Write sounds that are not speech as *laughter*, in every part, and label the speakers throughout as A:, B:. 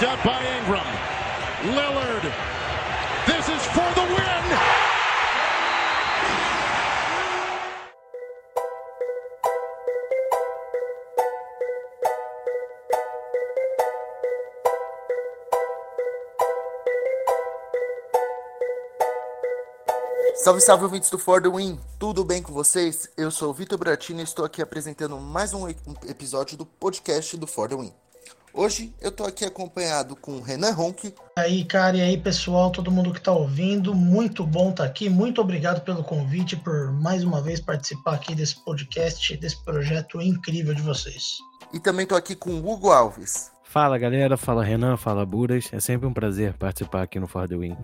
A: Picked up by Ingram. Lillard. This is for the win.
B: Salve, salve, ouvintes do For The Win! Tudo bem com vocês? Eu sou o Vitor Bratini e estou aqui apresentando mais um episódio do podcast do For The Win. Hoje eu estou aqui acompanhado com o Renan Ronk. E
C: aí, cara, e aí, pessoal, todo mundo que está ouvindo, muito bom estar tá aqui, muito obrigado pelo convite, por mais uma vez participar aqui desse podcast, desse projeto incrível de vocês.
B: E também estou aqui com o Hugo Alves.
D: Fala, galera, fala Renan, fala Buras, é sempre um prazer participar aqui no For The Win.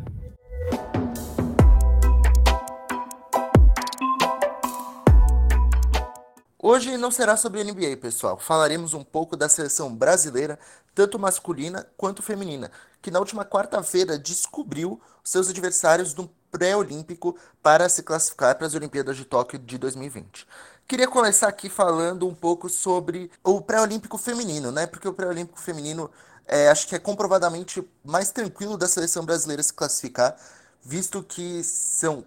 B: Hoje não será sobre NBA, pessoal. Falaremos um pouco da seleção brasileira, tanto masculina quanto feminina, que na última quarta-feira descobriu seus adversários no pré-olímpico para se classificar para as Olimpíadas de Tóquio de 2020. Queria começar aqui falando um pouco sobre o pré-olímpico feminino, né? Porque o pré-olímpico feminino é, acho que é comprovadamente mais tranquilo da seleção brasileira se classificar, visto que são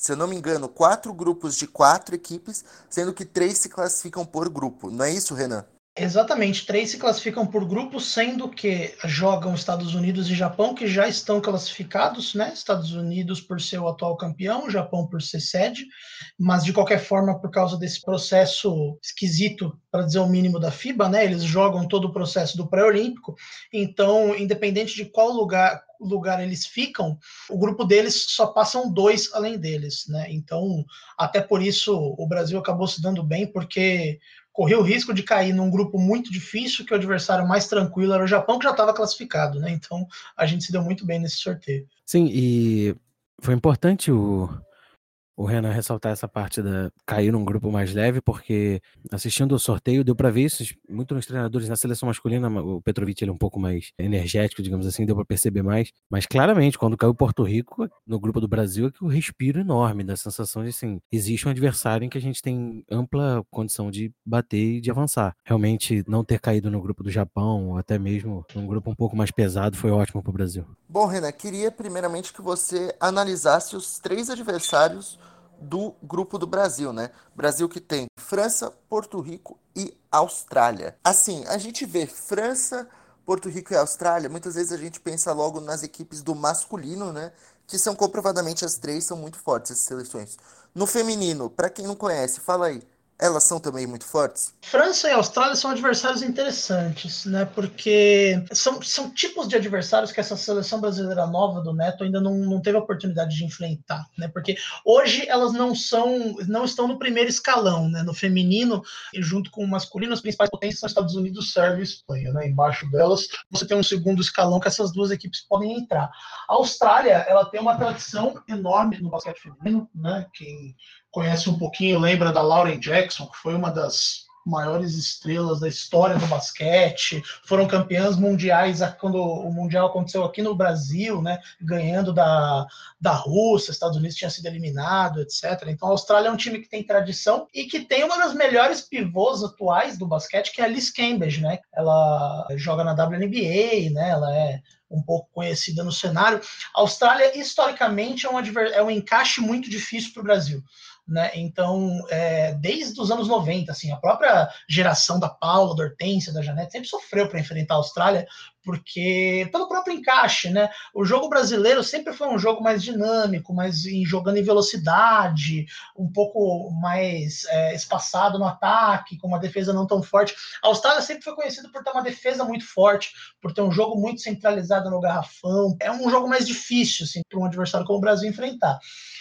B: se eu não me engano, quatro grupos de quatro equipes, sendo que três se classificam por grupo. Não é isso, Renan?
C: Exatamente, três se classificam por grupo, sendo que jogam Estados Unidos e Japão, que já estão classificados, né? Estados Unidos por ser o atual campeão, Japão por ser sede, mas de qualquer forma, por causa desse processo esquisito, para dizer o mínimo da FIBA, né? Eles jogam todo o processo do pré-olímpico, então, independente de qual lugar, lugar eles ficam, o grupo deles só passam dois além deles, né? Então, até por isso o Brasil acabou se dando bem, porque correu o risco de cair num grupo muito difícil, que o adversário mais tranquilo era o Japão, que já estava classificado, né? Então, a gente se deu muito bem nesse sorteio.
D: Sim, e foi importante o, o Renan ressaltar essa parte da cair num grupo mais leve, porque assistindo o sorteio deu para ver isso muito nos treinadores na seleção masculina, o Petrovic ele é um pouco mais energético, digamos assim, deu para perceber mais, mas claramente quando caiu Porto Rico no grupo do Brasil é que o respiro enorme da sensação de assim, existe um adversário em que a gente tem ampla condição de bater e de avançar. Realmente não ter caído no grupo do Japão, ou até mesmo num grupo um pouco mais pesado, foi ótimo para o Brasil.
B: Bom, Renan, queria primeiramente que você analisasse os três adversários do grupo do Brasil, né? Brasil que tem França, Porto Rico e Austrália. Assim, a gente vê França, Porto Rico e Austrália, muitas vezes a gente pensa logo nas equipes do masculino, né? Que são comprovadamente as três são muito fortes essas seleções. No feminino, para quem não conhece, fala aí elas são também muito fortes?
C: França e Austrália são adversários interessantes, né? Porque são, são tipos de adversários que essa seleção brasileira nova do Neto ainda não, não teve a oportunidade de enfrentar, né? Porque hoje elas não são, não estão no primeiro escalão, né? No feminino, e junto com o masculino, as principais potências são Estados Unidos, Sérvia e Espanha, né? Embaixo delas, você tem um segundo escalão que essas duas equipes podem entrar. A Austrália, ela tem uma tradição enorme no basquete feminino, né? Quem conhece um pouquinho, lembra da Lauren Jackson, que foi uma das maiores estrelas da história do basquete, foram campeãs mundiais quando o Mundial aconteceu aqui no Brasil, né, ganhando da, da Rússia, Estados Unidos tinha sido eliminado, etc. Então a Austrália é um time que tem tradição e que tem uma das melhores pivôs atuais do basquete, que é a Liz Cambridge, né? Ela joga na WNBA, né? Ela é um pouco conhecida no cenário. A Austrália, historicamente, é um, é um encaixe muito difícil para o Brasil né? Então, é, desde os anos 90, assim, a própria geração da Paula, da Hortência, da Janete sempre sofreu para enfrentar a Austrália, porque pelo próprio encaixe, né? O jogo brasileiro sempre foi um jogo mais dinâmico, mais em, jogando em velocidade, um pouco mais é, espaçado no ataque, com uma defesa não tão forte. A Austrália sempre foi conhecida por ter uma defesa muito forte, por ter um jogo muito centralizado no garrafão. É um jogo mais difícil assim, para um adversário como o Brasil enfrentar.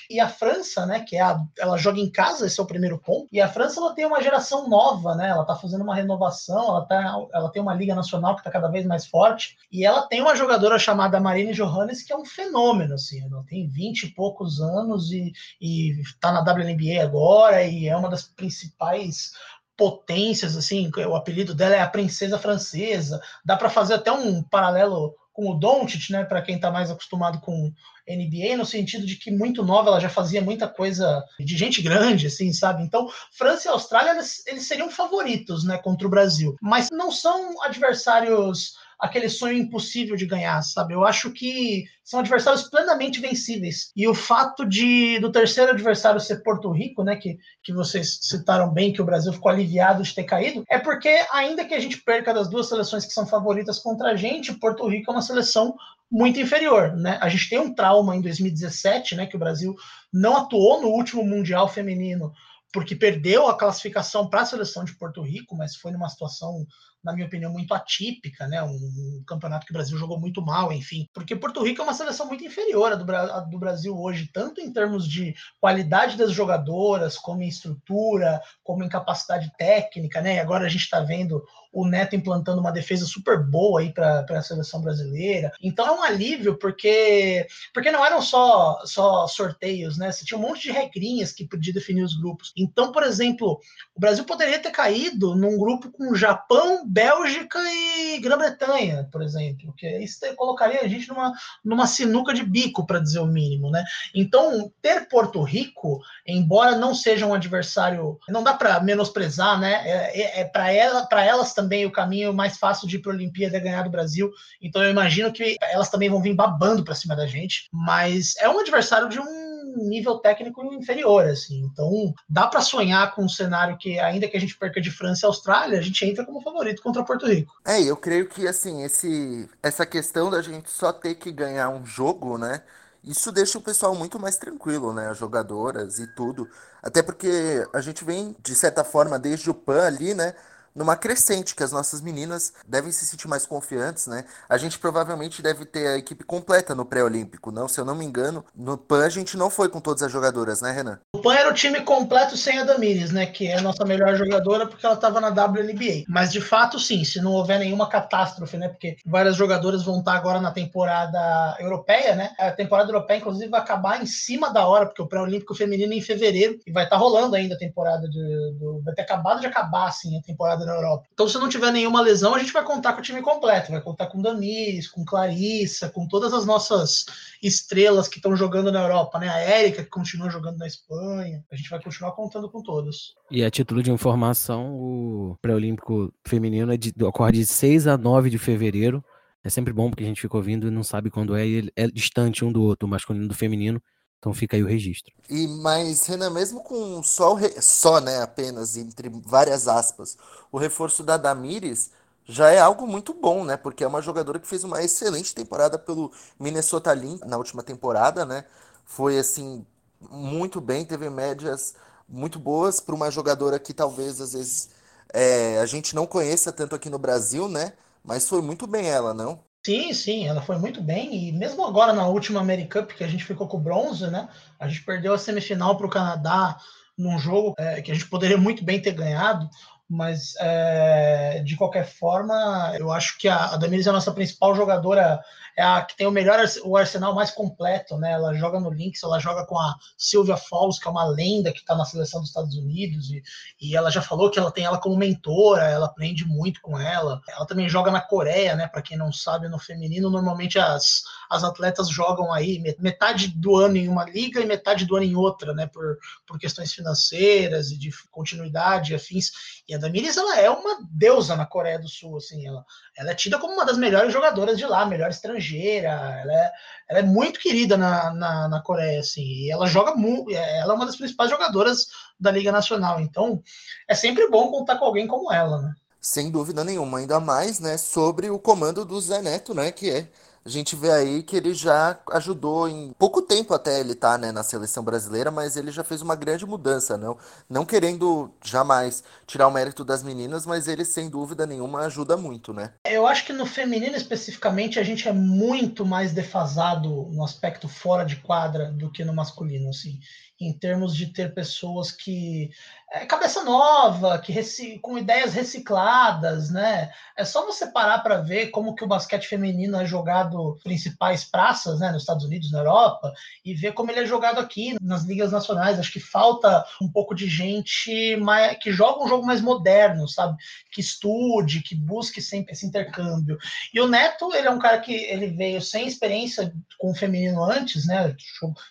C: E a França, né, que é a, ela joga em casa, esse é o primeiro ponto. E a França ela tem uma geração nova, né? Ela tá fazendo uma renovação, ela, tá, ela tem uma liga nacional que está cada vez mais forte. E ela tem uma jogadora chamada Marine Johannes, que é um fenômeno, assim. Ela tem 20 e poucos anos e, e tá na WNBA agora e é uma das principais potências, assim, o apelido dela é a princesa francesa. Dá para fazer até um paralelo com o Doncic, né, para quem está mais acostumado com NBA, no sentido de que muito nova ela já fazia muita coisa de gente grande, assim, sabe? Então, França e Austrália, eles, eles seriam favoritos, né, contra o Brasil, mas não são adversários aquele sonho impossível de ganhar, sabe? Eu acho que são adversários plenamente vencíveis. E o fato de do terceiro adversário ser Porto Rico, né, que, que vocês citaram bem que o Brasil ficou aliviado de ter caído, é porque ainda que a gente perca das duas seleções que são favoritas contra a gente, Porto Rico é uma seleção muito inferior, né? A gente tem um trauma em 2017, né, que o Brasil não atuou no último mundial feminino porque perdeu a classificação para a seleção de Porto Rico, mas foi numa situação na minha opinião, muito atípica, né? Um, campeonato que o Brasil jogou muito mal, enfim. Porque Porto Rico é uma seleção muito inferior à do, do Brasil hoje, tanto em termos de qualidade das jogadoras, como em estrutura, como em capacidade técnica, né? E agora a gente está vendo o Neto implantando uma defesa super boa aí para a seleção brasileira. Então é um alívio, porque porque não eram só, só sorteios, né? Você tinha um monte de regrinhas que podia definir os grupos. Então, por exemplo, o Brasil poderia ter caído num grupo com Japão, Bélgica e Grã-Bretanha, por exemplo, que isso colocaria a gente numa, numa sinuca de bico, para dizer o mínimo, né? Então, ter Porto Rico, embora não seja um adversário, não dá para menosprezar, né? É, é, é para ela, para elas também o caminho mais fácil de ir para a Olimpíada é ganhar do Brasil. Então, eu imagino que elas também vão vir babando para cima da gente, mas é um adversário de um nível técnico inferior, assim. Então, dá para sonhar com um cenário que, ainda que a gente perca de França e Austrália, a gente entra como favorito contra Porto Rico.
B: É, eu creio que, assim, esse, essa questão da gente só ter que ganhar um jogo, né? Isso deixa o pessoal muito mais tranquilo, né? As jogadoras e tudo. Até porque a gente vem, de certa forma, desde o PAN ali, né? Numa crescente, que as nossas meninas devem se sentir mais confiantes, né? A gente provavelmente deve ter a equipe completa no pré-olímpico, não? Se eu não me engano, no PAN a gente não foi com todas as jogadoras, né, Renan?
C: O PAN era o time completo sem a Damires, né? Que é a nossa melhor jogadora porque ela estava na WNBA. Mas de fato, sim, se não houver nenhuma catástrofe, né? Porque várias jogadoras vão estar agora na temporada europeia, né? A temporada europeia, inclusive, vai acabar em cima da hora, porque o pré-olímpico feminino é em fevereiro e vai estar rolando ainda a temporada de, do. Vai ter acabado de acabar, assim, a temporada na Europa. Então, se não tiver nenhuma lesão, a gente vai contar com o time completo. Vai contar com Danis, com Clarissa, com todas as nossas estrelas que estão jogando na Europa, né? A Érica, que continua jogando na Espanha. A gente vai continuar contando com todos.
D: E a título de informação, o pré-olímpico feminino é de, ocorre de 6 a 9 de fevereiro. É sempre bom porque a gente fica ouvindo e não sabe quando é, e é distante um do outro, o masculino do feminino. Então fica aí o registro.
B: E mas Renan, mesmo com só re... só, né, apenas entre várias aspas, o reforço da Damires já é algo muito bom, né? Porque é uma jogadora que fez uma excelente temporada pelo Minnesota Lynx na última temporada, né? Foi assim muito bem, teve médias muito boas para uma jogadora que talvez às vezes é, a gente não conheça tanto aqui no Brasil, né? Mas foi muito bem ela, não?
C: Sim, sim, ela foi muito bem. E mesmo agora na última American Cup, que a gente ficou com bronze, né? A gente perdeu a semifinal para o Canadá num jogo é, que a gente poderia muito bem ter ganhado. Mas é, de qualquer forma, eu acho que a, a Damiris é a nossa principal jogadora é a que tem o melhor o arsenal mais completo, né? Ela joga no Lynx, ela joga com a Sylvia Falls, que é uma lenda que está na seleção dos Estados Unidos, e, e ela já falou que ela tem ela como mentora, ela aprende muito com ela. Ela também joga na Coreia, né? Para quem não sabe, no feminino, normalmente as, as atletas jogam aí metade do ano em uma liga e metade do ano em outra, né? Por, por questões financeiras e de continuidade e afins. E a Damiris, ela é uma deusa na Coreia do Sul, assim, ela, ela é tida como uma das melhores jogadoras de lá, melhor estrangeira estrangeira, ela é, ela é muito querida na, na, na Coreia, assim, e ela joga muito, ela é uma das principais jogadoras da Liga Nacional, então é sempre bom contar com alguém como ela, né?
B: Sem dúvida nenhuma, ainda mais, né, sobre o comando do Zé Neto, né, que é a gente vê aí que ele já ajudou em pouco tempo até ele estar tá, né, na seleção brasileira, mas ele já fez uma grande mudança, não, não querendo jamais tirar o mérito das meninas, mas ele sem dúvida nenhuma ajuda muito, né?
C: Eu acho que no feminino especificamente a gente é muito mais defasado no aspecto fora de quadra do que no masculino, assim em termos de ter pessoas que é, cabeça nova, que com ideias recicladas, né? É só você parar para ver como que o basquete feminino é jogado principais praças, né, nos Estados Unidos, na Europa, e ver como ele é jogado aqui nas ligas nacionais. Acho que falta um pouco de gente mais, que joga um jogo mais moderno, sabe? Que estude, que busque sempre esse intercâmbio. E o Neto, ele é um cara que ele veio sem experiência com o feminino antes, né?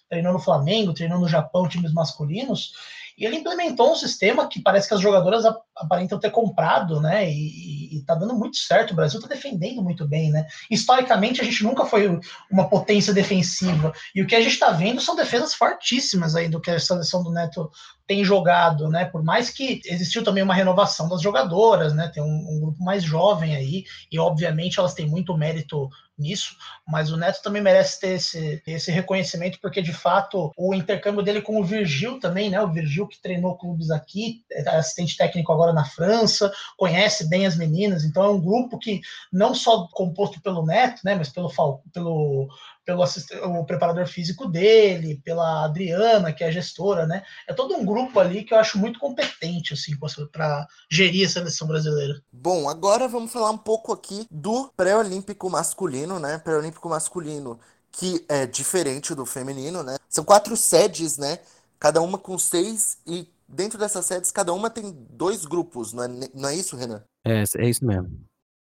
C: Treinou no Flamengo, treinou no Japão, times masculinos e ele implementou um sistema que parece que as jogadoras aparentam ter comprado, né? E, tá dando muito certo. O Brasil tá defendendo muito bem, né? Historicamente, a gente nunca foi uma potência defensiva. E o que a gente está vendo são defesas fortíssimas aí do que a seleção do Neto tem jogado, né? Por mais que existiu também uma renovação das jogadoras, né? Tem um, um grupo mais jovem aí, e obviamente elas têm muito mérito nisso, mas o Neto também merece ter esse, esse reconhecimento, porque de fato o intercâmbio dele com o Virgil também, né? O Virgil que treinou clubes aqui, é assistente técnico agora na França, conhece bem as meninas, então é um grupo que não só composto pelo Neto, né? Mas pelo, pelo pelo o preparador físico dele, pela Adriana, que é a gestora, né? É todo um grupo ali que eu acho muito competente, assim, para gerir a seleção brasileira.
B: Bom, agora vamos falar um pouco aqui do pré-olímpico masculino, né? Pré-olímpico masculino que é diferente do feminino, né? São quatro sedes, né? Cada uma com seis e dentro dessas sedes cada uma tem dois grupos, não é, não é isso, Renan?
D: É, é isso mesmo.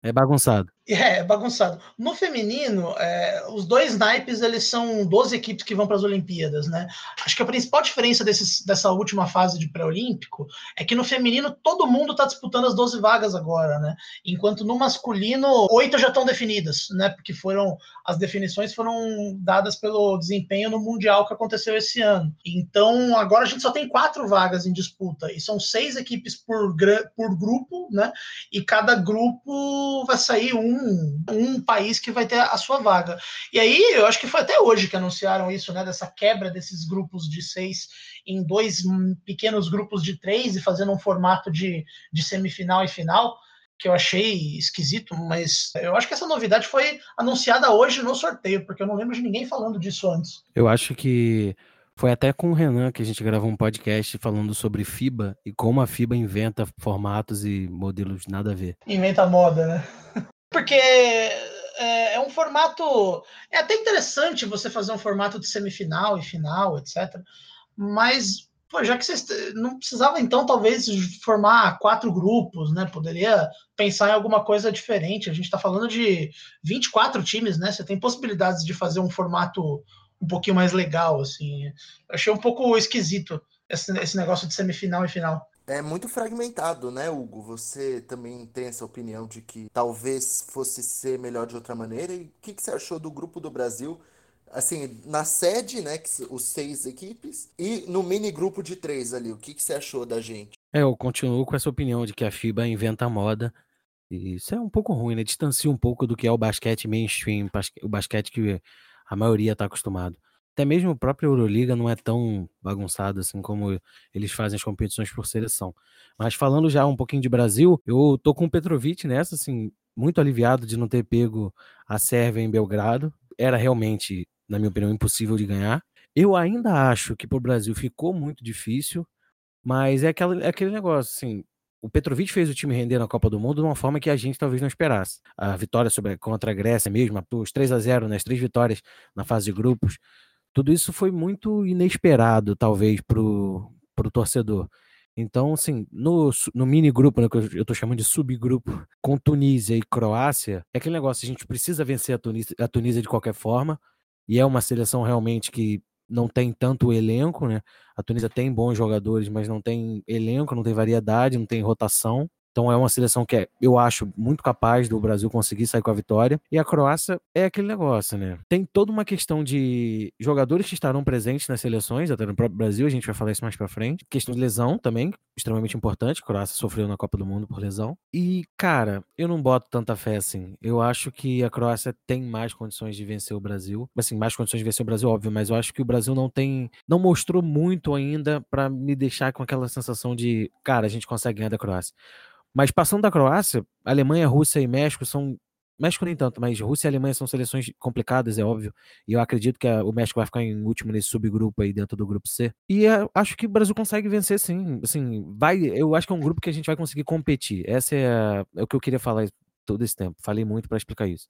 D: É bagunçado. *laughs*
C: É, bagunçado. No feminino, é, os dois naipes, eles são 12 equipes que vão para as Olimpíadas, né? Acho que a principal diferença desses, dessa última fase de pré-olímpico é que no feminino todo mundo está disputando as 12 vagas agora, né? Enquanto no masculino, oito já estão definidas, né? Porque foram as definições foram dadas pelo desempenho no Mundial que aconteceu esse ano. Então, agora a gente só tem quatro vagas em disputa, e são seis equipes por, por grupo, né? E cada grupo vai sair um um, um país que vai ter a sua vaga. E aí, eu acho que foi até hoje que anunciaram isso, né? Dessa quebra desses grupos de seis em dois pequenos grupos de três e fazendo um formato de, de semifinal e final que eu achei esquisito, mas eu acho que essa novidade foi anunciada hoje no sorteio, porque eu não lembro de ninguém falando disso antes.
D: Eu acho que foi até com o Renan que a gente gravou um podcast falando sobre FIBA e como a FIBA inventa formatos e modelos nada a ver.
C: Inventa moda, né? *laughs* Porque é, é, um formato. É até interessante você fazer um formato de semifinal e final, etc. Mas, pô, já que vocês não precisava, então, talvez formar quatro grupos, né? Poderia pensar em alguma coisa diferente. A gente está falando de 24 times, né? Você tem possibilidades de fazer um formato um pouquinho mais legal, assim. Eu achei um pouco esquisito esse, esse negócio de semifinal e final
B: é muito fragmentado, né, Hugo? Você também tem essa opinião de que talvez fosse ser melhor de outra maneira? E o que, que você achou do grupo do Brasil? Assim, na sede, né, que, os seis equipes, e no mini grupo de três ali, o que, que você achou da gente?
D: É, eu continuo com essa opinião de que a FIBA inventa moda. E isso é um pouco ruim, né? Distancia um pouco do que é o basquete mainstream, o basquete que a maioria está acostumado até mesmo o próprio Euroliga não é tão bagunçado assim como eles fazem as competições por seleção. Mas falando já um pouquinho de Brasil, eu tô com o Petrovic nessa, assim, muito aliviado de não ter pego a Sérvia em Belgrado. Era realmente, na minha opinião, impossível de ganhar. Eu ainda acho que para o Brasil ficou muito difícil, mas é, aquela, é aquele negócio, assim, o Petrovic fez o time render na Copa do Mundo de uma forma que a gente talvez não esperasse. A vitória sobre, contra a Grécia mesmo, os 3 a 0 nas né, três vitórias na fase de grupos, tudo isso foi muito inesperado, talvez, pro, pro torcedor. Então, assim, no, no mini grupo, né, que eu, tô chamando de subgrupo, com Tunísia e Croácia, é aquele negócio, a gente precisa vencer a Tunísia, a Tunísia de qualquer forma, e é uma seleção realmente que não tem tanto elenco, né? A Tunísia tem bons jogadores, mas não tem elenco, não tem variedade, não tem rotação. Então é uma seleção que é, eu acho muito capaz do Brasil conseguir sair com a vitória. E a Croácia é aquele negócio, né? Tem toda uma questão de jogadores que estarão presentes nas seleções, até no próprio Brasil, a gente vai falar isso mais para frente. Questão de lesão também, extremamente importante. A Croácia sofreu na Copa do Mundo por lesão. E, cara, eu não boto tanta fé assim. Eu acho que a Croácia tem mais condições de vencer o Brasil. Assim, mais condições de vencer o Brasil, óbvio, mas eu acho que o Brasil não tem, não mostrou muito ainda para me deixar com aquela sensação de, cara, a gente consegue ganhar da Croácia. Mas passando da Croácia, Alemanha, Rússia e México são. México nem tanto, mas Rússia e Alemanha são seleções complicadas, é óbvio. E eu acredito que a, o México vai ficar em último nesse subgrupo aí dentro do grupo C. E é, acho que o Brasil consegue vencer sim. Assim, vai, eu acho que é um grupo que a gente vai conseguir competir. Essa é, é o que eu queria falar todo esse tempo. Falei muito para explicar isso.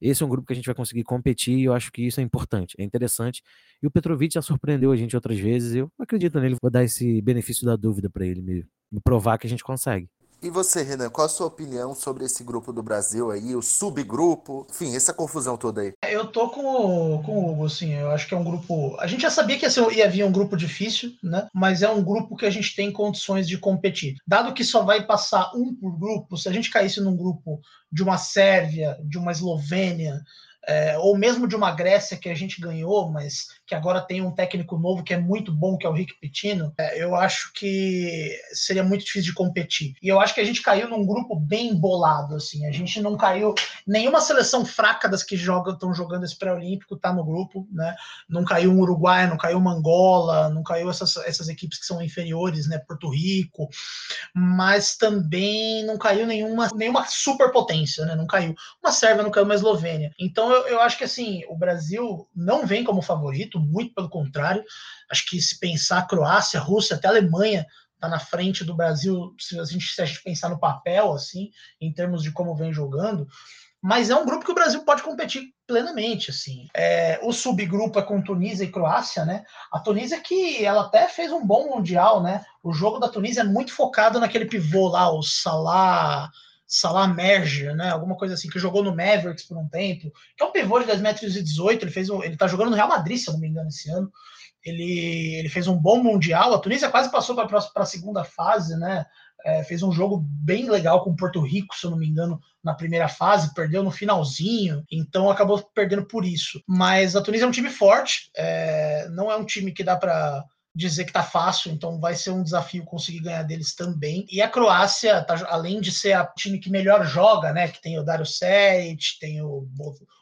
D: Esse é um grupo que a gente vai conseguir competir e eu acho que isso é importante, é interessante. E o Petrovic já surpreendeu a gente outras vezes. Eu acredito nele, vou dar esse benefício da dúvida para ele, me provar que a gente consegue.
B: E você, Renan, qual a sua opinião sobre esse grupo do Brasil aí, o subgrupo, enfim, essa confusão toda aí?
C: Eu tô com, com o Hugo, assim, eu acho que é um grupo. A gente já sabia que ia, ser, ia vir um grupo difícil, né? Mas é um grupo que a gente tem condições de competir. Dado que só vai passar um por grupo, se a gente caísse num grupo de uma Sérvia, de uma Eslovênia, é, ou mesmo de uma Grécia que a gente ganhou, mas que agora tem um técnico novo que é muito bom, que é o Rick Pitino, é, eu acho que seria muito difícil de competir. E eu acho que a gente caiu num grupo bem bolado, assim. A gente não caiu. Nenhuma seleção fraca das que jogam, estão jogando esse pré-olímpico está no grupo, né? Não caiu um Uruguai, não caiu uma Angola, não caiu essas, essas equipes que são inferiores, né? Porto Rico, mas também não caiu nenhuma, nenhuma superpotência, né? Não caiu. Uma Sérvia, não caiu uma Eslovênia. Então eu, eu acho que assim, o Brasil não vem como favorito muito pelo contrário. Acho que se pensar Croácia, Rússia, até a Alemanha está na frente do Brasil, se a, gente, se a gente pensar no papel, assim, em termos de como vem jogando. Mas é um grupo que o Brasil pode competir plenamente, assim. É, o subgrupo é com Tunísia e Croácia, né? A Tunísia que ela até fez um bom mundial, né? O jogo da Tunísia é muito focado naquele pivô lá, o Salah Salah Merger, né? Alguma coisa assim, que jogou no Mavericks por um tempo, que é um pivô de 10 metros e 18, ele fez um, ele tá jogando no Real Madrid, se eu não me engano, esse ano. Ele, ele fez um bom mundial. A Tunísia quase passou para a segunda fase, né? É, fez um jogo bem legal com Porto Rico, se eu não me engano, na primeira fase, perdeu no finalzinho, então acabou perdendo por isso. Mas a Tunísia é um time forte, é, não é um time que dá para dizer que tá fácil, então vai ser um desafio conseguir ganhar deles também. E a Croácia, tá, além de ser a time que melhor joga, né, que tem o Dario Saric, tem o,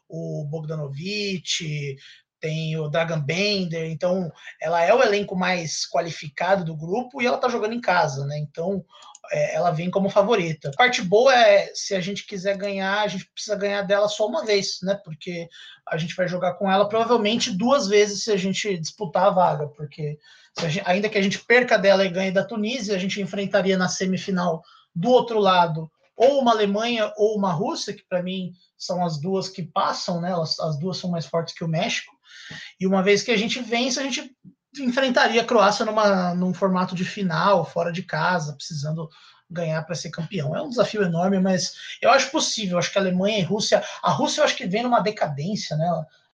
C: o Bogdanovic, tem o Dragan Bender, então ela é o elenco mais qualificado do grupo e ela tá jogando em casa, né? Então é, ela vem como favorita. A parte boa é se a gente quiser ganhar, a gente precisa ganhar dela só uma vez, né? Porque a gente vai jogar com ela provavelmente duas vezes se a gente disputar a vaga, porque gente, ainda que a gente perca dela e ganhe da Tunísia, a gente enfrentaria na semifinal do outro lado ou uma Alemanha ou uma Rússia, que para mim são as duas que passam, né? As duas são mais fortes que o México. E uma vez que a gente vence, a gente enfrentaria a Croácia numa, num formato de final, fora de casa, precisando ganhar para ser campeão. É um desafio enorme, mas eu acho possível. Acho que a Alemanha e Rússia. A Rússia eu acho que vem numa decadência, né?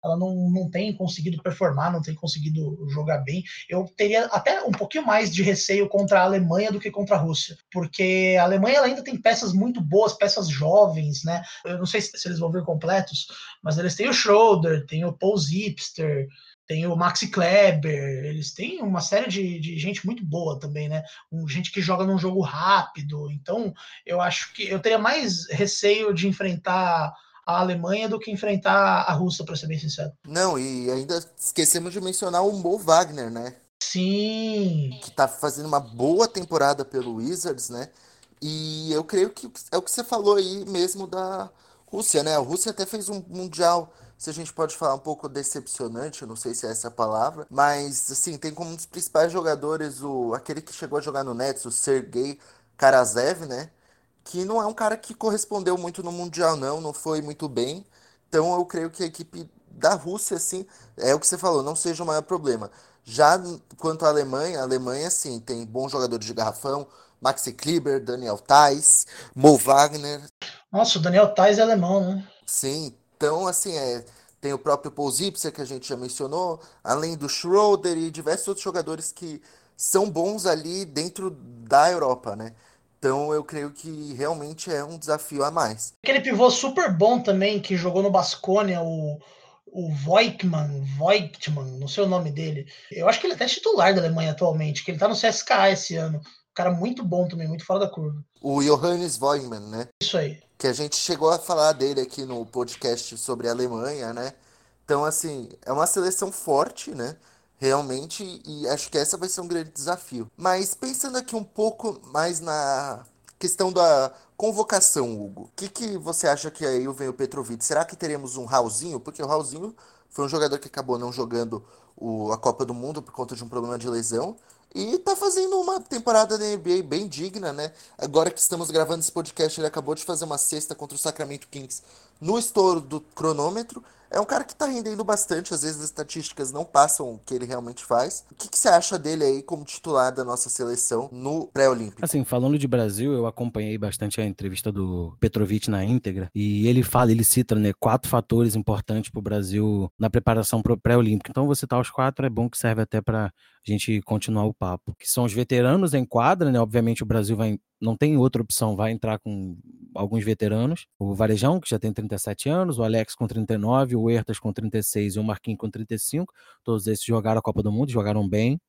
C: ela não, não tem conseguido performar, não tem conseguido jogar bem. Eu teria até um pouquinho mais de receio contra a Alemanha do que contra a Rússia, porque a Alemanha ainda tem peças muito boas, peças jovens, né? Eu não sei se, se eles vão vir completos, mas eles têm o Schroeder, tem o Paul Zipster, tem o Maxi Kleber, eles têm uma série de, de gente muito boa também, né? Um, gente que joga num jogo rápido. Então, eu acho que eu teria mais receio de enfrentar a Alemanha do que enfrentar a Rússia, para ser bem sincero.
B: Não, e ainda esquecemos de mencionar o Mo Wagner, né?
C: Sim.
B: Que tá fazendo uma boa temporada pelo Wizards, né? E eu creio que é o que você falou aí mesmo da Rússia, né? A Rússia até fez um mundial, se a gente pode falar um pouco decepcionante, não sei se é essa a palavra, mas assim, tem como um dos principais jogadores o aquele que chegou a jogar no Nets, o Sergei Karasev, né? que não é um cara que correspondeu muito no Mundial, não, não foi muito bem. Então eu creio que a equipe da Rússia, assim, é o que você falou, não seja o maior problema. Já quanto à Alemanha, a Alemanha, sim, tem bons jogadores de garrafão, Maxi Kleber, Daniel Tais, Mo Wagner.
C: Nossa, o Daniel Tais é alemão, né?
B: Sim, então, assim, é, tem o próprio Paul Zipser, que a gente já mencionou, além do Schroeder e diversos outros jogadores que são bons ali dentro da Europa, né? Então eu creio que realmente é um desafio a mais.
C: Aquele pivô super bom também que jogou no Basconia, o, o Voigtman, Voigtman, não sei o nome dele. Eu acho que ele é até titular da Alemanha atualmente, que ele tá no CSKA esse ano. Cara muito bom também, muito fora da curva.
B: O Johannes Voigtman, né?
C: Isso aí.
B: Que a gente chegou a falar dele aqui no podcast sobre a Alemanha, né? Então, assim, é uma seleção forte, né? realmente, e acho que essa vai ser um grande desafio. Mas pensando aqui um pouco mais na questão da convocação, Hugo, o que, que você acha que aí vem o Petrovic? Será que teremos um Raulzinho? Porque o Raulzinho foi um jogador que acabou não jogando o, a Copa do Mundo por conta de um problema de lesão. E tá fazendo uma temporada da NBA bem digna, né? Agora que estamos gravando esse podcast, ele acabou de fazer uma cesta contra o Sacramento Kings no estouro do cronômetro. É um cara que tá rendendo bastante, às vezes as estatísticas não passam o que ele realmente faz. O que, que você acha dele aí como titular da nossa seleção no pré-olímpico?
D: Assim, falando de Brasil, eu acompanhei bastante a entrevista do Petrovic na íntegra e ele fala, ele cita, né, quatro fatores importantes para o Brasil na preparação para o pré-olímpico. Então, você citar os quatro é bom que serve até para a gente continuar o papo. Que são os veteranos em quadra, né? Obviamente o Brasil vai não tem outra opção, vai entrar com alguns veteranos. O Varejão, que já tem 37 anos, o Alex com 39, o Huertas com 36 e o Marquinhos com 35. Todos esses jogaram a Copa do Mundo, jogaram bem.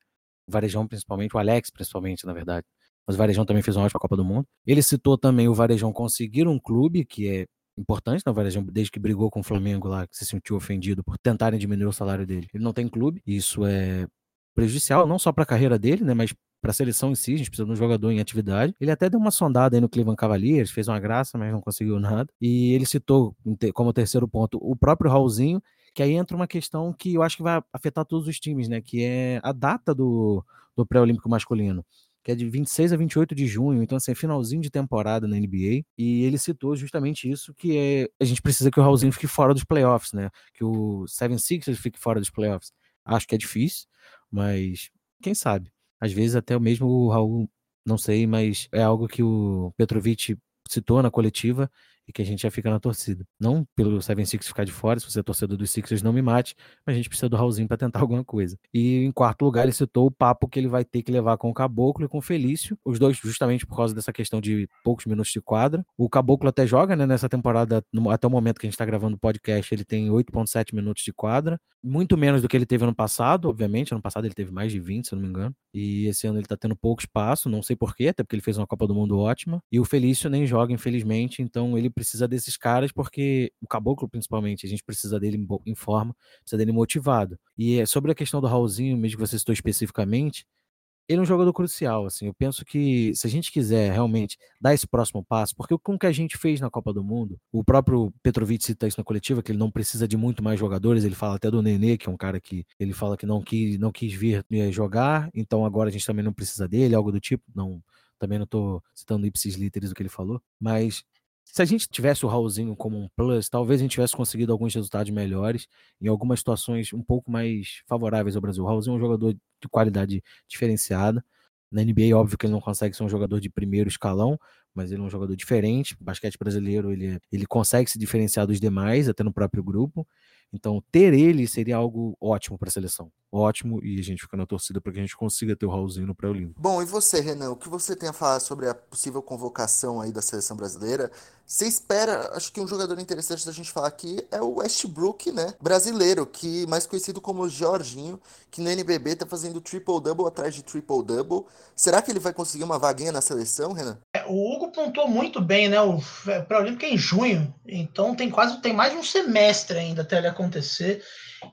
D: O Varejão principalmente, o Alex principalmente, na verdade. Mas o Varejão também fez uma ótima Copa do Mundo. Ele citou também o Varejão conseguir um clube, que é importante, né? O Varejão, desde que brigou com o Flamengo lá, que se sentiu ofendido por tentarem diminuir o salário dele. Ele não tem clube, isso é prejudicial, não só para a carreira dele, né? Mas para a seleção em si, a gente precisa de um jogador em atividade. Ele até deu uma sondada aí no Cleveland Cavaliers, fez uma graça, mas não conseguiu *laughs* nada. E ele citou como terceiro ponto o próprio Raulzinho, que aí entra uma questão que eu acho que vai afetar todos os times, né? Que é a data do, do pré-olímpico masculino que é de 26 a 28 de junho, então assim, é finalzinho de temporada na NBA, e ele citou justamente isso, que é a gente precisa que o Raulzinho fique fora dos playoffs, né? Que o 76ers fique fora dos playoffs. Acho que é difícil, mas quem sabe? Às vezes até mesmo o Raul, não sei, mas é algo que o Petrovic citou na coletiva e que a gente já fica na torcida. Não pelo 76 ficar de fora, se você é torcedor dos Sixers, não me mate, mas a gente precisa do Raulzinho para tentar *laughs* alguma coisa. E em quarto lugar, ele citou o papo que ele vai ter que levar com o Caboclo e com o Felício, os dois justamente por causa dessa questão de poucos minutos de quadra. O Caboclo até joga, né, nessa temporada, até o momento que a gente está gravando o podcast, ele tem 8.7 minutos de quadra, muito menos do que ele teve ano passado, obviamente, ano passado ele teve mais de 20, se eu não me engano, e esse ano ele tá tendo pouco espaço, não sei porquê, até porque ele fez uma Copa do Mundo ótima, e o Felício nem joga, infelizmente, então ele precisa desses caras porque o Caboclo, principalmente, a gente precisa dele em forma, precisa dele motivado. E é sobre a questão do Raulzinho, mesmo que você citou especificamente, ele é um jogador crucial, assim, eu penso que se a gente quiser realmente dar esse próximo passo, porque com o que a gente fez na Copa do Mundo, o próprio Petrovic cita isso na coletiva, que ele não precisa de muito mais jogadores, ele fala até do Nenê, que é um cara que ele fala que não quis, não quis vir eh, jogar, então agora a gente também não precisa dele, algo do tipo, não, também não estou citando ipsis literis o que ele falou, mas se a gente tivesse o Raulzinho como um plus, talvez a gente tivesse conseguido alguns resultados melhores em algumas situações um pouco mais favoráveis ao Brasil. O Raulzinho é um jogador de qualidade diferenciada. Na NBA, óbvio que ele não consegue ser um jogador de primeiro escalão, mas ele é um jogador diferente. O basquete brasileiro, ele, ele consegue se diferenciar dos demais, até no próprio grupo. Então, ter ele seria algo ótimo para a seleção. Ótimo, e a gente fica na torcida para que a gente consiga ter o Raulzinho no pré-olímpico.
B: Bom, e você, Renan, o que você tem a falar sobre a possível convocação aí da seleção brasileira? Você espera, acho que um jogador interessante da gente falar aqui é o Westbrook, né? Brasileiro, que mais conhecido como Jorginho, que no NBB tá fazendo triple-double atrás de triple-double. Será que ele vai conseguir uma vaguinha na seleção, Renan?
C: É, o Hugo pontuou muito bem, né? O pré-olímpico é em junho, então tem quase tem mais de um semestre ainda até ele acontecer.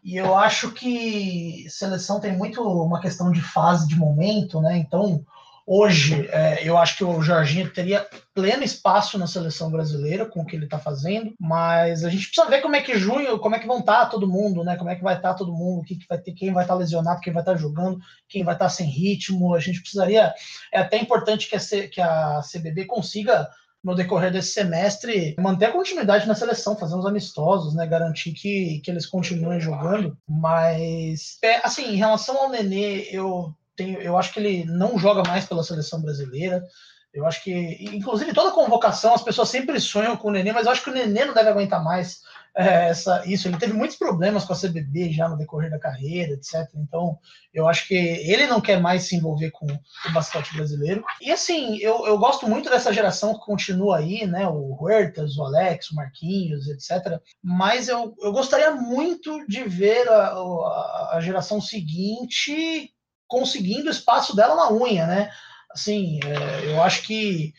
C: E eu acho que seleção tem muito uma questão de fase, de momento, né? Então, hoje, é, eu acho que o Jorginho teria pleno espaço na seleção brasileira com o que ele está fazendo, mas a gente precisa ver como é que junho, como é que vão estar tá todo mundo, né? Como é que vai estar tá todo mundo, que, que vai ter, quem vai estar tá lesionado, quem vai estar tá jogando, quem vai estar tá sem ritmo. A gente precisaria. É até importante que a, C, que a CBB consiga no decorrer desse semestre, manter a continuidade na seleção, fazer uns amistosos, né? Garantir que, que eles continuem jogando. Mas, é, assim, em relação ao Nenê, eu, tenho, eu acho que ele não joga mais pela seleção brasileira. Eu acho que, inclusive, toda convocação, as pessoas sempre sonham com o Nenê, mas eu acho que o Nenê não deve aguentar mais essa, isso. Ele teve muitos problemas com a CBB já no decorrer da carreira, etc. Então, eu acho que ele não quer mais se envolver com o basquete brasileiro. E assim, eu, eu gosto muito dessa geração que continua aí, né? O Huertas, o Alex, o Marquinhos, etc. Mas eu, eu gostaria muito de ver a, a, a geração seguinte conseguindo o espaço dela na unha, né? assim, é, eu acho que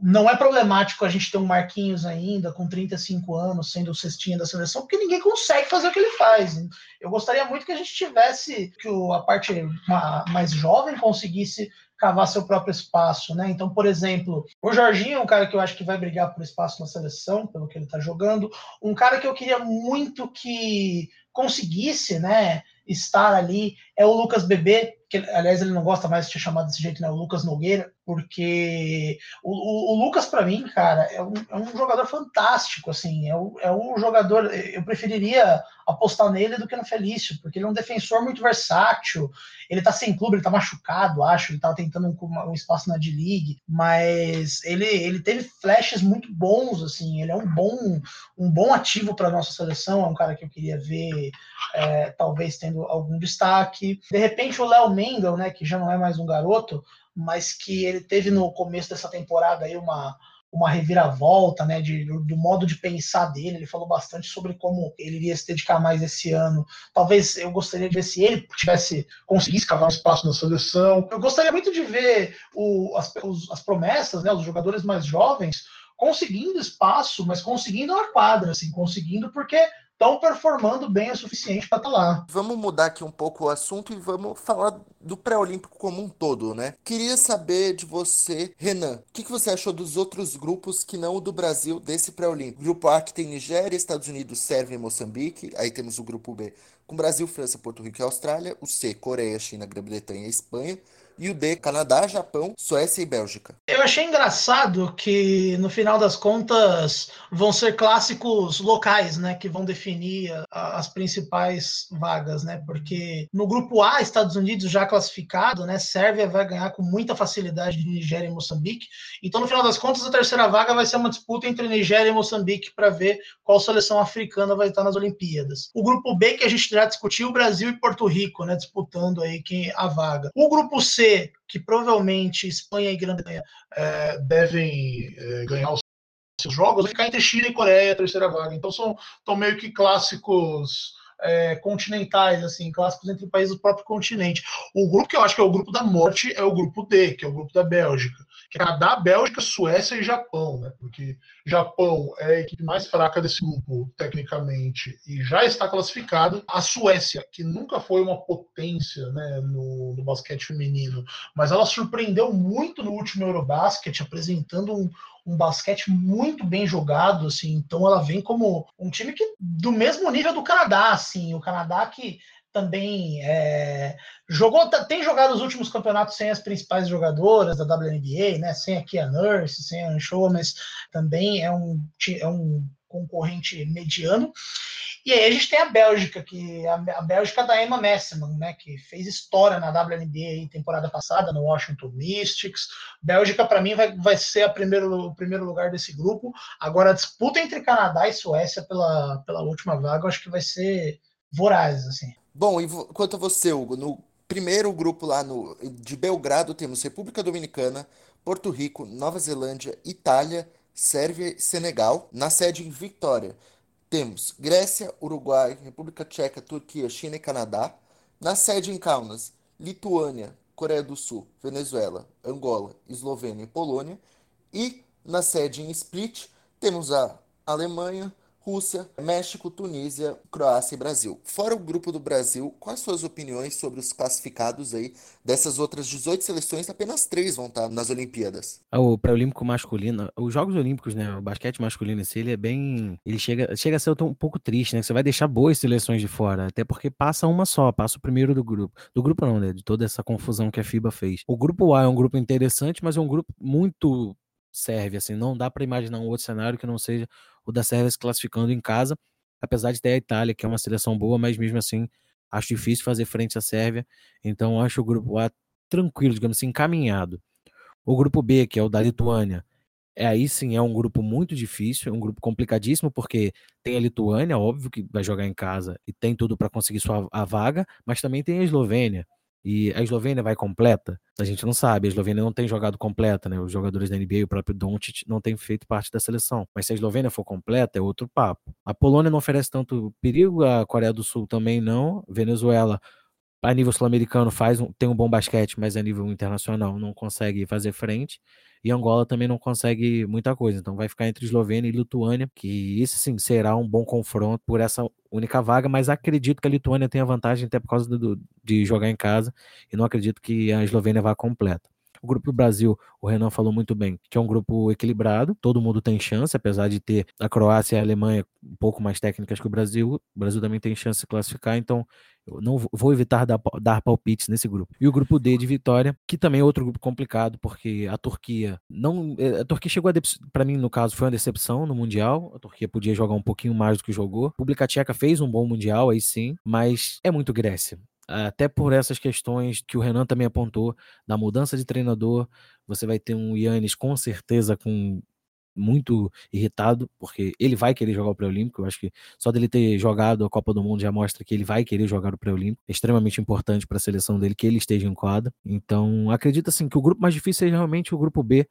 C: não é problemático a gente ter um Marquinhos ainda com 35 anos sendo o cestinha da seleção, porque ninguém consegue fazer o que ele faz. Eu gostaria muito que a gente tivesse, que a parte mais jovem conseguisse cavar seu próprio espaço, né? Então, por exemplo, o Jorginho é um cara que eu acho que vai brigar por espaço na seleção, pelo que ele está jogando. Um cara que eu queria muito que conseguisse, né? estar ali é o Lucas Bebê, que aliás ele não gosta mais de ser chamado desse jeito, né? O Lucas Nogueira, porque o, o, o Lucas, para mim, cara, é um, é um, jogador fantástico, assim, é o, é jogador, eu preferiria apostar nele do que no Felício, porque ele é um defensor muito versátil, ele tá sem clube, ele tá machucado, acho, ele tava tentando um, um espaço na D-League, mas ele, ele teve flashes muito bons, assim, ele é um bom, um bom ativo para nossa seleção, é um cara que eu queria ver, é, talvez tendo algum destaque. De repente o Léo Mendel, né, que já não é mais um garoto, mas que ele teve no começo dessa temporada aí uma, uma reviravolta, né, de, do modo de pensar dele. Ele falou bastante sobre como ele iria se dedicar mais esse ano. Talvez eu gostaria de ver se ele tivesse conseguido cavar um espaço na seleção. Eu gostaria muito de ver o, as, os, as promessas, né, os jogadores mais jovens conseguindo espaço, mas conseguindo na quadra, assim, conseguindo porque estão performando bem o suficiente para estar tá lá.
B: Vamos mudar aqui um pouco o assunto e vamos falar do pré-olímpico como um todo, né? Queria saber de você, Renan, o que, que você achou dos outros grupos que não o do Brasil desse pré-olímpico? Grupo A que tem Nigéria, Estados Unidos, Sérvia e Moçambique. Aí temos o grupo B com Brasil, França, Porto Rico e Austrália. O C, Coreia, China, Grã-Bretanha e Espanha e o D, Canadá, Japão, Suécia e Bélgica.
C: Eu achei engraçado que, no final das contas, vão ser clássicos locais, né, que vão definir as principais vagas, né, porque no grupo A, Estados Unidos já classificado, né, Sérvia vai ganhar com muita facilidade de Nigéria e Moçambique, então, no final das contas, a terceira vaga vai ser uma disputa entre Nigéria e Moçambique para ver qual seleção africana vai estar nas Olimpíadas. O grupo B, que a gente já discutiu, Brasil e Porto Rico, né, disputando aí quem a vaga. O grupo C que provavelmente Espanha e Grã-Bretanha é, devem é, ganhar os seus jogos, vai ficar entre China e Coreia, terceira vaga. Então são, são meio que clássicos é, continentais, assim, clássicos entre países do próprio continente. O grupo que eu acho que é o grupo da morte é o grupo D, que é o grupo da Bélgica. Canadá, Bélgica, Suécia e Japão, né? Porque Japão é a equipe mais fraca desse grupo, tecnicamente, e já está classificado. A Suécia, que nunca foi uma potência né, no, no basquete feminino, mas ela surpreendeu muito no último Eurobasket, apresentando um, um basquete muito bem jogado, assim. Então ela vem como um time que do mesmo nível do Canadá, assim. O Canadá que também é, jogou, tem jogado os últimos campeonatos sem as principais jogadoras da WNBA, né? Sem a Kia Nurse, sem a Anshow, mas também é um, é um concorrente mediano. E aí a gente tem a Bélgica, que a, a Bélgica da Emma Messman, né, que fez história na WNBA temporada passada no Washington Mystics. Bélgica para mim vai, vai ser a primeiro, o primeiro lugar desse grupo. Agora a disputa entre Canadá e Suécia pela, pela última vaga, eu acho que vai ser voraz, assim.
B: Bom, e quanto a você, Hugo, no primeiro grupo lá no, de Belgrado temos República Dominicana, Porto Rico, Nova Zelândia, Itália, Sérvia e Senegal. Na sede em Vitória temos Grécia, Uruguai, República Tcheca, Turquia, China e Canadá. Na sede em Kaunas, Lituânia, Coreia do Sul, Venezuela, Angola, Eslovênia e Polônia. E na sede em Split temos a Alemanha, Rússia, México, Tunísia, Croácia e Brasil. Fora o grupo do Brasil, quais suas opiniões sobre os classificados aí dessas outras 18 seleções? Apenas três vão estar nas Olimpíadas.
D: Ah, o pré-olímpico masculino, os Jogos Olímpicos, né? O basquete masculino em si, ele é bem. Ele chega, chega a ser um pouco triste, né? Você vai deixar boas seleções de fora, até porque passa uma só, passa o primeiro do grupo. Do grupo não, né? De toda essa confusão que a FIBA fez. O grupo A é um grupo interessante, mas é um grupo muito serve, assim, não dá para imaginar um outro cenário que não seja o da Sérvia se classificando em casa, apesar de ter a Itália, que é uma seleção boa, mas mesmo assim acho difícil fazer frente à Sérvia, então acho o grupo A tranquilo, digamos assim, encaminhado. O grupo B, que é o da Lituânia, é aí sim é um grupo muito difícil, é um grupo complicadíssimo, porque tem a Lituânia, óbvio que vai jogar em casa e tem tudo para conseguir sua a vaga, mas também tem a Eslovênia, e a Eslovênia vai completa? A gente não sabe. A Eslovênia não tem jogado completa, né? Os jogadores da NBA, o próprio Doncic, não tem feito parte da seleção. Mas se a Eslovênia for completa, é outro papo. A Polônia não oferece tanto perigo, a Coreia do Sul também não. Venezuela a nível sul-americano faz um, tem um bom basquete, mas a nível internacional não consegue fazer frente. E Angola também não consegue muita coisa. Então vai ficar entre Eslovênia e Lituânia, que isso sim será um bom confronto por essa única vaga, mas acredito que a Lituânia tenha vantagem até por causa do, de jogar em casa, e não acredito que a Eslovênia vá completa. O grupo Brasil, o Renan falou muito bem, que é um grupo equilibrado, todo mundo tem chance, apesar de ter a Croácia e a Alemanha um pouco mais técnicas que o Brasil, o Brasil também tem chance de classificar, então eu não vou evitar dar, dar palpites nesse grupo. E o grupo D de Vitória, que também é outro grupo complicado, porque a Turquia não. Eh, a Turquia chegou a. para mim, no caso, foi uma decepção no Mundial. A Turquia podia jogar um pouquinho mais do que jogou. A República Tcheca fez um bom Mundial, aí sim, mas é muito Grécia até por essas questões que o Renan também apontou, da mudança de treinador, você vai ter um Yannis com certeza com muito irritado, porque ele vai querer jogar o pré-olímpico. Eu acho que só dele ter jogado a Copa do Mundo já mostra que ele vai querer jogar o pré-olímpico. É extremamente importante para a seleção dele que ele esteja em quadra. Então, acredito assim que o grupo mais difícil é realmente o grupo B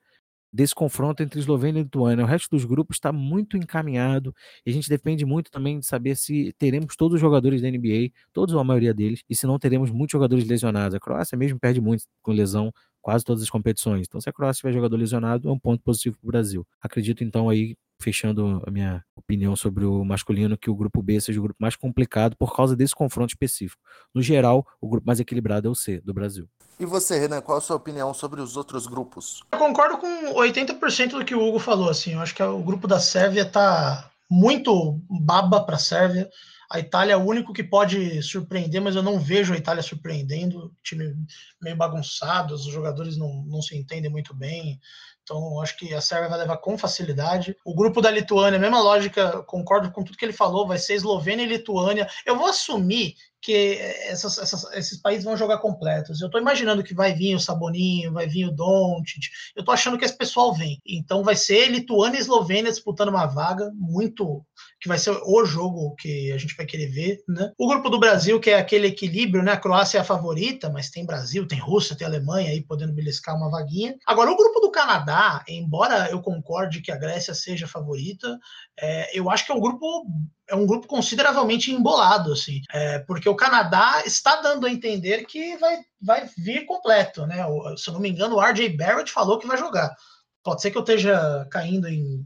D: desse confronto entre Eslovênia e Lituânia. O resto dos grupos está muito encaminhado e a gente depende muito também de saber se teremos todos os jogadores da NBA, todos ou a maioria deles, e se não teremos muitos jogadores lesionados. A Croácia mesmo perde muito com lesão quase todas as competições. Então, se a Croácia tiver jogador lesionado, é um ponto positivo para o Brasil. Acredito, então, aí, fechando a minha opinião sobre o masculino, que o grupo B seja o grupo mais complicado por causa desse confronto específico. No geral, o grupo mais equilibrado é o C, do Brasil.
B: E você, Renan, qual a sua opinião sobre os outros grupos?
C: Eu concordo com 80% do que o Hugo falou, assim. Eu acho que o grupo da Sérvia tá muito baba para a Sérvia. A Itália é o único que pode surpreender, mas eu não vejo a Itália surpreendendo. Time meio bagunçado, os jogadores não, não se entendem muito bem. Então, acho que a Sérvia vai levar com facilidade. O grupo da Lituânia, mesma lógica, concordo com tudo que ele falou, vai ser Eslovênia e Lituânia. Eu vou assumir que essas, essas, esses países vão jogar completos. Eu estou imaginando que vai vir o Saboninho, vai vir o Doncic. Eu estou achando que esse pessoal vem. Então vai ser Lituânia e Eslovênia disputando uma vaga muito que vai ser o jogo que a gente vai querer ver, né? O grupo do Brasil, que é aquele equilíbrio, né? A Croácia é a favorita, mas tem Brasil, tem Rússia, tem Alemanha aí podendo beliscar uma vaguinha. Agora, o grupo do Canadá, embora eu concorde que a Grécia seja a favorita, é, eu acho que é um grupo é um grupo consideravelmente embolado, assim, é, porque o Canadá está dando a entender que vai, vai vir completo, né? O, se eu não me engano, o RJ Barrett falou que vai jogar. Pode ser que eu esteja caindo em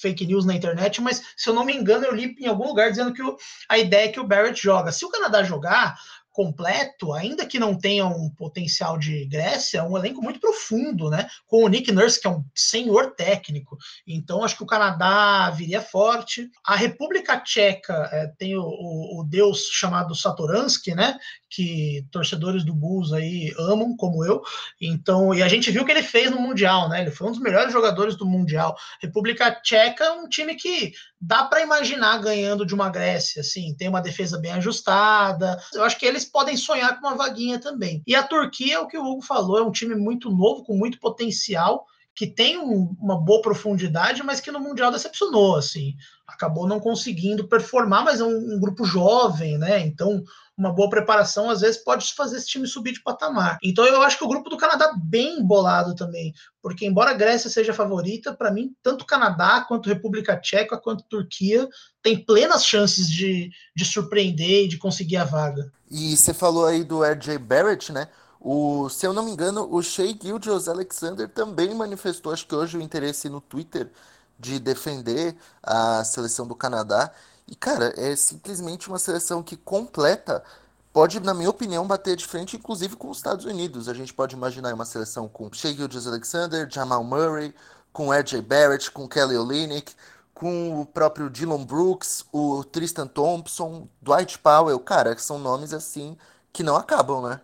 C: fake news na internet, mas se eu não me engano, eu li em algum lugar dizendo que o, a ideia é que o Barrett joga. Se o Canadá jogar, completo, ainda que não tenha um potencial de Grécia, é um elenco muito profundo, né? Com o Nick Nurse, que é um senhor técnico. Então, acho que o Canadá viria forte. A República Tcheca é, tem o, o, o, deus chamado Satoransky, né? Que torcedores do Bulls aí amam, como eu. Então, e a gente viu o que ele fez no Mundial, né? Ele foi um dos melhores jogadores do Mundial. República Tcheca é um time que dá para imaginar ganhando de uma Grécia, assim, tem uma defesa bem ajustada. Eu acho que eles podem sonhar com uma vaguinha também. E a Turquia, é o que o Hugo falou, é um time muito novo, com muito potencial, que tem um, uma boa profundidade, mas que no Mundial decepcionou, assim. Acabou não conseguindo performar, mas é um, um grupo jovem, né? Então, uma boa preparação, às vezes, pode fazer esse time subir de patamar. Então, eu acho que o grupo do Canadá bem embolado também, porque, embora a Grécia seja a favorita, para mim, tanto o Canadá, quanto República Tcheca, quanto Turquia, tem plenas chances de, de surpreender e de conseguir a vaga.
B: E você falou aí do RJ Barrett, né? O, se eu não me engano, o Shea Gilgeous Alexander também manifestou, acho que hoje, o interesse no Twitter de defender a seleção do Canadá. E, cara, é simplesmente uma seleção que completa pode, na minha opinião, bater de frente, inclusive com os Estados Unidos. A gente pode imaginar uma seleção com Shea Gilgeous Alexander, Jamal Murray, com RJ Barrett, com Kelly Olynyk, com o próprio Dylan Brooks, o Tristan Thompson, Dwight Powell. Cara, são nomes assim que não acabam, né?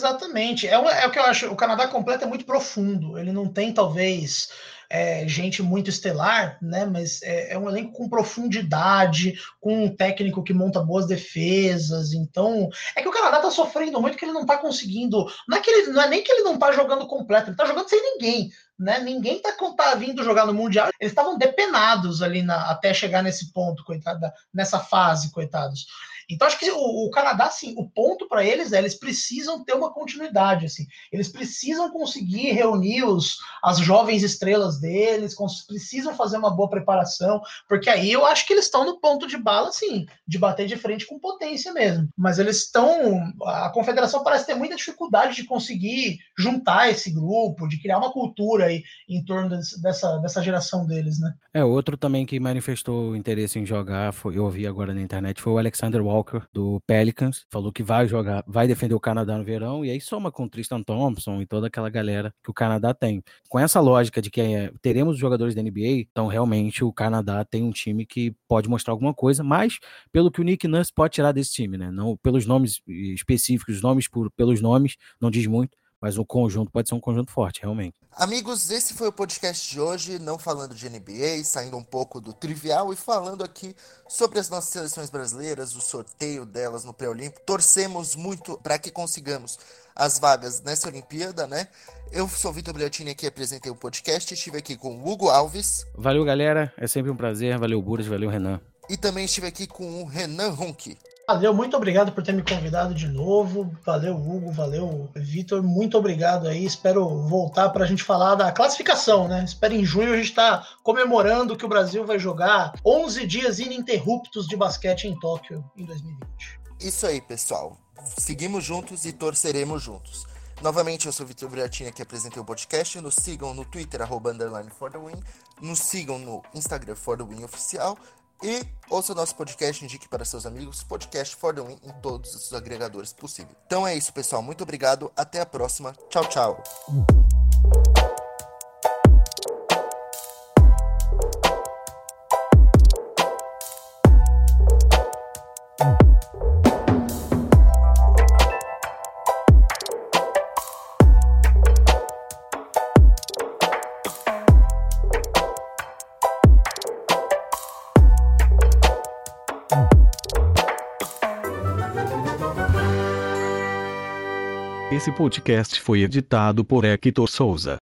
C: Exatamente. É, é, o que eu acho. O Canadá completo é muito profundo. Ele não tem, talvez, é, gente muito estelar, né? Mas é, é, um elenco com profundidade, com um técnico que monta boas defesas. Então, é que o Canadá tá sofrendo muito que ele não tá conseguindo. Não é, que ele, não é nem que ele não tá jogando completo, ele tá jogando sem ninguém. Né? Ninguém tá, tá vindo jogar no Mundial. Eles estavam depenados ali na, até chegar nesse ponto, coitada, nessa fase, coitados. Então, acho que o, o Canadá, sim, o ponto para eles é eles precisam ter uma continuidade, assim. Eles precisam conseguir reunir os, as jovens estrelas deles, precisam fazer uma boa preparação, porque aí eu acho que eles estão no ponto de bala, assim, de bater de frente com potência mesmo. Mas eles estão. A confederação parece ter muita dificuldade de conseguir juntar esse grupo, de criar uma cultura aí em torno dessa, dessa geração deles, né?
D: É, outro também que manifestou interesse em jogar, foi, eu ouvi agora na internet, foi o Alexander Walker, do Pelicans, falou que vai jogar, vai defender o Canadá no verão, e aí soma com Tristan Thompson e toda aquela galera que o Canadá tem. Com essa lógica de que é, teremos jogadores da NBA, então realmente o Canadá tem um time que pode mostrar alguma coisa, mas pelo que o Nick Nurse pode tirar desse time, né? Não pelos nomes específicos, os nomes por, pelos nomes, não diz muito, mas o conjunto pode ser um conjunto forte, realmente.
B: Amigos, esse foi o podcast de hoje, não falando de NBA, saindo um pouco do trivial e falando aqui sobre as nossas seleções brasileiras, o sorteio delas no pré-olímpico. Torcemos muito para que consigamos as vagas nessa Olimpíada, né? Eu sou o Vitor Brilhantini aqui, apresentei o podcast, estive aqui com o Hugo Alves.
D: Valeu, galera, é sempre um prazer. Valeu, Buras, valeu, Renan.
B: E também estive aqui com o Renan Ronque.
C: Valeu, muito obrigado por ter me convidado de novo. Valeu, Hugo, valeu, Vitor. Muito obrigado aí. Espero voltar para a gente falar da classificação, né? Espero em junho a gente estar tá comemorando que o Brasil vai jogar 11 dias ininterruptos de basquete em Tóquio em 2020.
B: Isso aí, pessoal. Seguimos juntos e torceremos juntos. Novamente, eu sou o Vitor Briatini, que apresentei o podcast. Nos sigam no Twitter, arroba underline for the win. Nos sigam no Instagram, for the win oficial. E ouça o nosso podcast, indique para seus amigos, podcast For The Win em todos os agregadores possíveis. Então é isso, pessoal. Muito obrigado. Até a próxima. Tchau, tchau.
E: Esse podcast foi editado por Hector Souza.